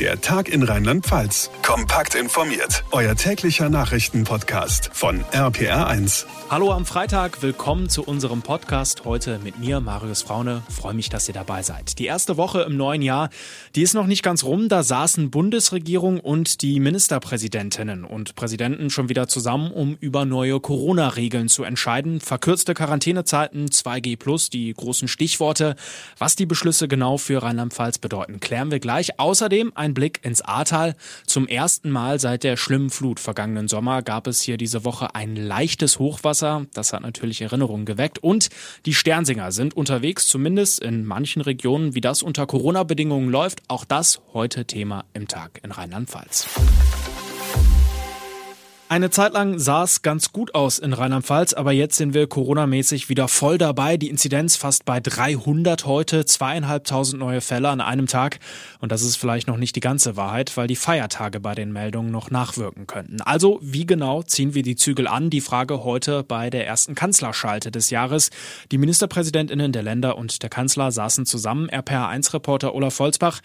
Der Tag in Rheinland-Pfalz. Kompakt informiert. Euer täglicher Nachrichtenpodcast von RPR1. Hallo am Freitag, willkommen zu unserem Podcast. Heute mit mir, Marius Fraune. Freue mich, dass ihr dabei seid. Die erste Woche im neuen Jahr, die ist noch nicht ganz rum. Da saßen Bundesregierung und die Ministerpräsidentinnen und Präsidenten schon wieder zusammen, um über neue Corona-Regeln zu entscheiden. Verkürzte Quarantänezeiten, 2G+, die großen Stichworte. Was die Beschlüsse genau für Rheinland-Pfalz bedeuten, klären wir gleich. Außerdem ein Blick ins Ahrtal. Zum ersten Mal seit der schlimmen Flut vergangenen Sommer gab es hier diese Woche ein leichtes Hochwasser. Das hat natürlich Erinnerungen geweckt. Und die Sternsinger sind unterwegs, zumindest in manchen Regionen. Wie das unter Corona-Bedingungen läuft, auch das heute Thema im Tag in Rheinland-Pfalz. Eine Zeit lang sah es ganz gut aus in Rheinland-Pfalz, aber jetzt sind wir coronamäßig wieder voll dabei. Die Inzidenz fast bei 300 heute, zweieinhalbtausend neue Fälle an einem Tag. Und das ist vielleicht noch nicht die ganze Wahrheit, weil die Feiertage bei den Meldungen noch nachwirken könnten. Also, wie genau ziehen wir die Zügel an? Die Frage heute bei der ersten Kanzlerschalte des Jahres. Die Ministerpräsidentinnen der Länder und der Kanzler saßen zusammen. RPR1-Reporter Olaf Volzbach.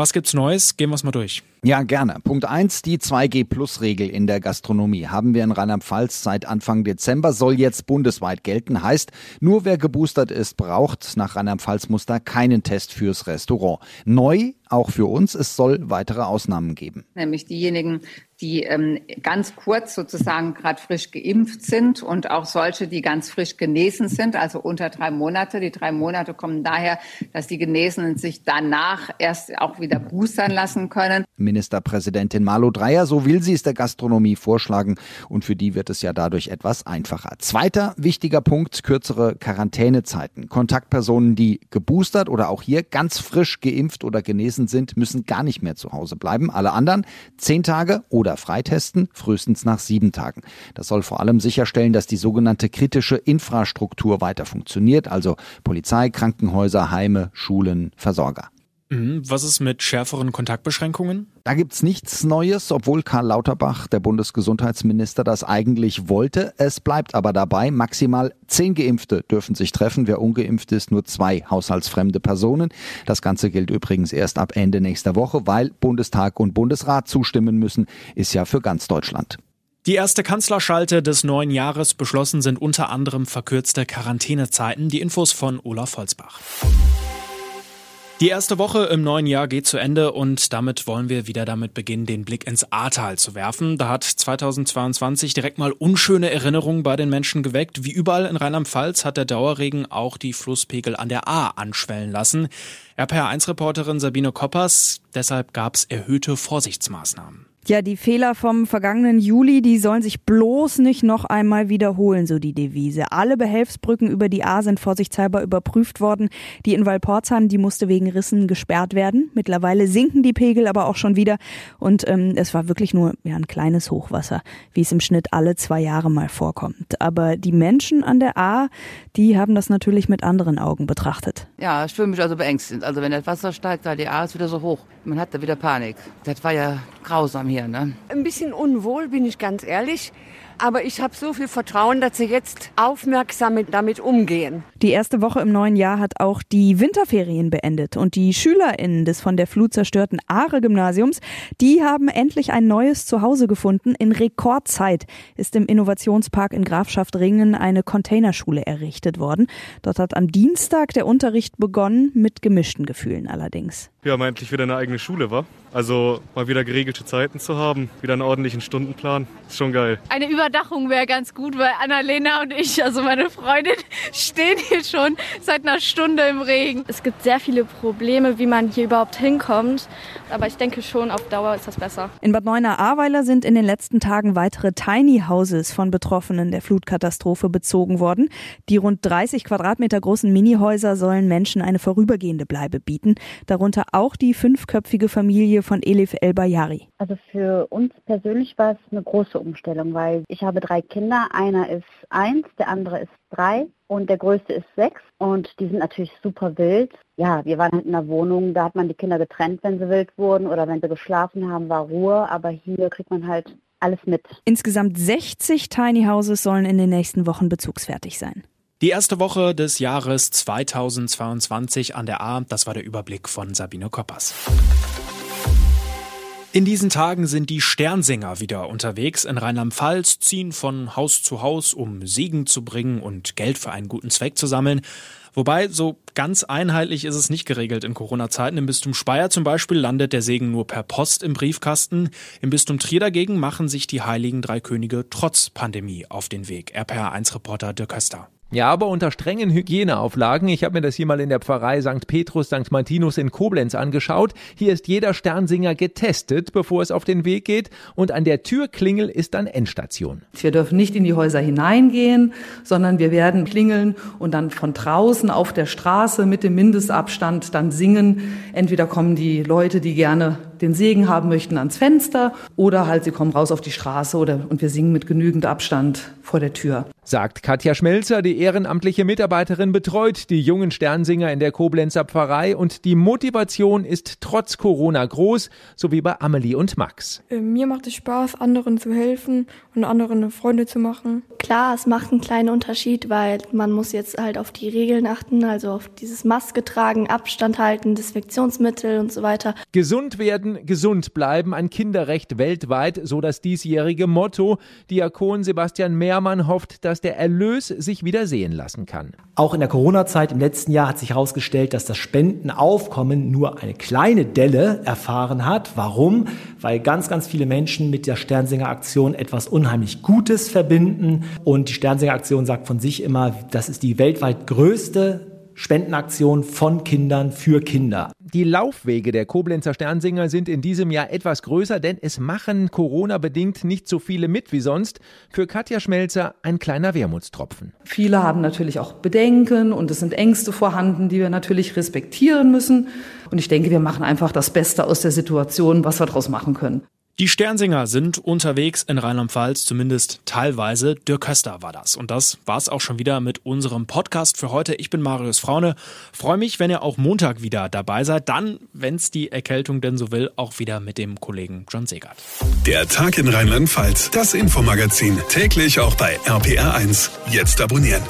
Was gibt's Neues? Gehen wir es mal durch. Ja, gerne. Punkt eins: die 2G-Plus-Regel in der Gastronomie haben wir in Rheinland-Pfalz seit Anfang Dezember, soll jetzt bundesweit gelten. Heißt, nur wer geboostert ist, braucht nach Rheinland-Pfalz-Muster keinen Test fürs Restaurant. Neu, auch für uns, es soll weitere Ausnahmen geben. Nämlich diejenigen, die ähm, ganz kurz sozusagen gerade frisch geimpft sind und auch solche, die ganz frisch genesen sind, also unter drei Monate. Die drei Monate kommen daher, dass die Genesenen sich danach erst auch wieder boostern lassen können. Ministerpräsidentin Malu Dreyer. So will sie es der Gastronomie vorschlagen und für die wird es ja dadurch etwas einfacher. Zweiter wichtiger Punkt, kürzere Quarantänezeiten. Kontaktpersonen, die geboostert oder auch hier ganz frisch geimpft oder genesen sind, müssen gar nicht mehr zu Hause bleiben. Alle anderen zehn Tage oder freitesten, frühestens nach sieben Tagen. Das soll vor allem sicherstellen, dass die sogenannte kritische Infrastruktur weiter funktioniert, also Polizei, Krankenhäuser, Heime, Schulen, Versorger. Mhm. Was ist mit schärferen Kontaktbeschränkungen? Da gibt's nichts Neues, obwohl Karl Lauterbach, der Bundesgesundheitsminister, das eigentlich wollte. Es bleibt aber dabei, maximal zehn Geimpfte dürfen sich treffen. Wer ungeimpft ist, nur zwei haushaltsfremde Personen. Das Ganze gilt übrigens erst ab Ende nächster Woche, weil Bundestag und Bundesrat zustimmen müssen, ist ja für ganz Deutschland. Die erste Kanzlerschalte des neuen Jahres beschlossen sind unter anderem verkürzte Quarantänezeiten. Die Infos von Olaf Holzbach. Die erste Woche im neuen Jahr geht zu Ende und damit wollen wir wieder damit beginnen, den Blick ins Ahrtal zu werfen. Da hat 2022 direkt mal unschöne Erinnerungen bei den Menschen geweckt. Wie überall in Rheinland-Pfalz hat der Dauerregen auch die Flusspegel an der A anschwellen lassen. RPR1-Reporterin Sabine Koppers, deshalb gab es erhöhte Vorsichtsmaßnahmen. Ja, die Fehler vom vergangenen Juli, die sollen sich bloß nicht noch einmal wiederholen, so die Devise. Alle Behelfsbrücken über die A sind vorsichtshalber überprüft worden. Die in Walporzan, die musste wegen Rissen gesperrt werden. Mittlerweile sinken die Pegel aber auch schon wieder. Und ähm, es war wirklich nur ja, ein kleines Hochwasser, wie es im Schnitt alle zwei Jahre mal vorkommt. Aber die Menschen an der A, die haben das natürlich mit anderen Augen betrachtet. Ja, ich fühle mich also beängstigend. Also wenn das Wasser steigt, weil die A ist wieder so hoch. Man hat da wieder Panik. Das war ja grausam hier. Ne? Ein bisschen unwohl, bin ich ganz ehrlich. Aber ich habe so viel Vertrauen, dass sie jetzt aufmerksam damit umgehen. Die erste Woche im neuen Jahr hat auch die Winterferien beendet. Und die SchülerInnen des von der Flut zerstörten Aare-Gymnasiums, die haben endlich ein neues Zuhause gefunden. In Rekordzeit ist im Innovationspark in Grafschaft Ringen eine Containerschule errichtet worden. Dort hat am Dienstag der Unterricht begonnen, mit gemischten Gefühlen allerdings. Wir haben endlich wieder eine eigene Schule, war. Also mal wieder geregelte Zeiten zu haben, wieder einen ordentlichen Stundenplan, ist schon geil. Eine Überdachung wäre ganz gut, weil Annalena und ich, also meine Freundin, stehen hier schon seit einer Stunde im Regen. Es gibt sehr viele Probleme, wie man hier überhaupt hinkommt. Aber ich denke schon, auf Dauer ist das besser. In Bad Neuenahr-Ahrweiler sind in den letzten Tagen weitere Tiny Houses von Betroffenen der Flutkatastrophe bezogen worden. Die rund 30 Quadratmeter großen Minihäuser sollen Menschen eine vorübergehende Bleibe bieten. Darunter auch die fünfköpfige Familie von Elif El Bayari. Also für uns persönlich war es eine große Umstellung, weil ich habe drei Kinder. Einer ist eins, der andere ist drei und der größte ist sechs und die sind natürlich super wild. Ja, wir waren halt in einer Wohnung, da hat man die Kinder getrennt, wenn sie wild wurden oder wenn sie geschlafen haben, war Ruhe, aber hier kriegt man halt alles mit. Insgesamt 60 Tiny Houses sollen in den nächsten Wochen bezugsfertig sein. Die erste Woche des Jahres 2022 an der A, das war der Überblick von Sabine Koppers. In diesen Tagen sind die Sternsinger wieder unterwegs in Rheinland-Pfalz, ziehen von Haus zu Haus, um Segen zu bringen und Geld für einen guten Zweck zu sammeln. Wobei, so ganz einheitlich ist es nicht geregelt in Corona-Zeiten. Im Bistum Speyer zum Beispiel landet der Segen nur per Post im Briefkasten. Im Bistum Trier dagegen machen sich die heiligen drei Könige trotz Pandemie auf den Weg. RPR1-Reporter Dirk Köster. Ja, aber unter strengen Hygieneauflagen. Ich habe mir das hier mal in der Pfarrei St. Petrus St. Martinus in Koblenz angeschaut. Hier ist jeder Sternsinger getestet, bevor es auf den Weg geht. Und an der Türklingel ist dann Endstation. Wir dürfen nicht in die Häuser hineingehen, sondern wir werden klingeln und dann von draußen auf der Straße mit dem Mindestabstand dann singen. Entweder kommen die Leute, die gerne den Segen haben möchten, ans Fenster oder halt sie kommen raus auf die Straße oder und wir singen mit genügend Abstand vor der Tür. Sagt Katja Schmelzer, die ehrenamtliche Mitarbeiterin betreut die jungen Sternsinger in der Koblenzer Pfarrei und die Motivation ist trotz Corona groß, so wie bei Amelie und Max. Äh, mir macht es Spaß, anderen zu helfen und anderen Freunde zu machen. Klar, es macht einen kleinen Unterschied, weil man muss jetzt halt auf die Regeln achten, also auf dieses Maske tragen, Abstand halten, Desinfektionsmittel und so weiter. Gesund werden, gesund bleiben, ein Kinderrecht weltweit, so das diesjährige Motto. Diakon Sebastian Mehrmann hofft, dass der Erlös sich wieder sehen lassen kann. Auch in der Corona-Zeit im letzten Jahr hat sich herausgestellt, dass das Spendenaufkommen nur eine kleine Delle erfahren hat. Warum? Weil ganz, ganz viele Menschen mit der Sternsinger-Aktion etwas unheimlich Gutes verbinden. Und die Sternsinger-Aktion sagt von sich immer, das ist die weltweit größte Spendenaktion von Kindern für Kinder. Die Laufwege der Koblenzer Sternsinger sind in diesem Jahr etwas größer, denn es machen Corona-bedingt nicht so viele mit wie sonst. Für Katja Schmelzer ein kleiner Wermutstropfen. Viele haben natürlich auch Bedenken und es sind Ängste vorhanden, die wir natürlich respektieren müssen. Und ich denke, wir machen einfach das Beste aus der Situation, was wir daraus machen können. Die Sternsinger sind unterwegs in Rheinland-Pfalz, zumindest teilweise. Dirk Köster war das. Und das war's auch schon wieder mit unserem Podcast für heute. Ich bin Marius Fraune. Freue mich, wenn ihr auch Montag wieder dabei seid. Dann, wenn's die Erkältung denn so will, auch wieder mit dem Kollegen John Segert. Der Tag in Rheinland-Pfalz, das Infomagazin, täglich auch bei RPR1. Jetzt abonnieren.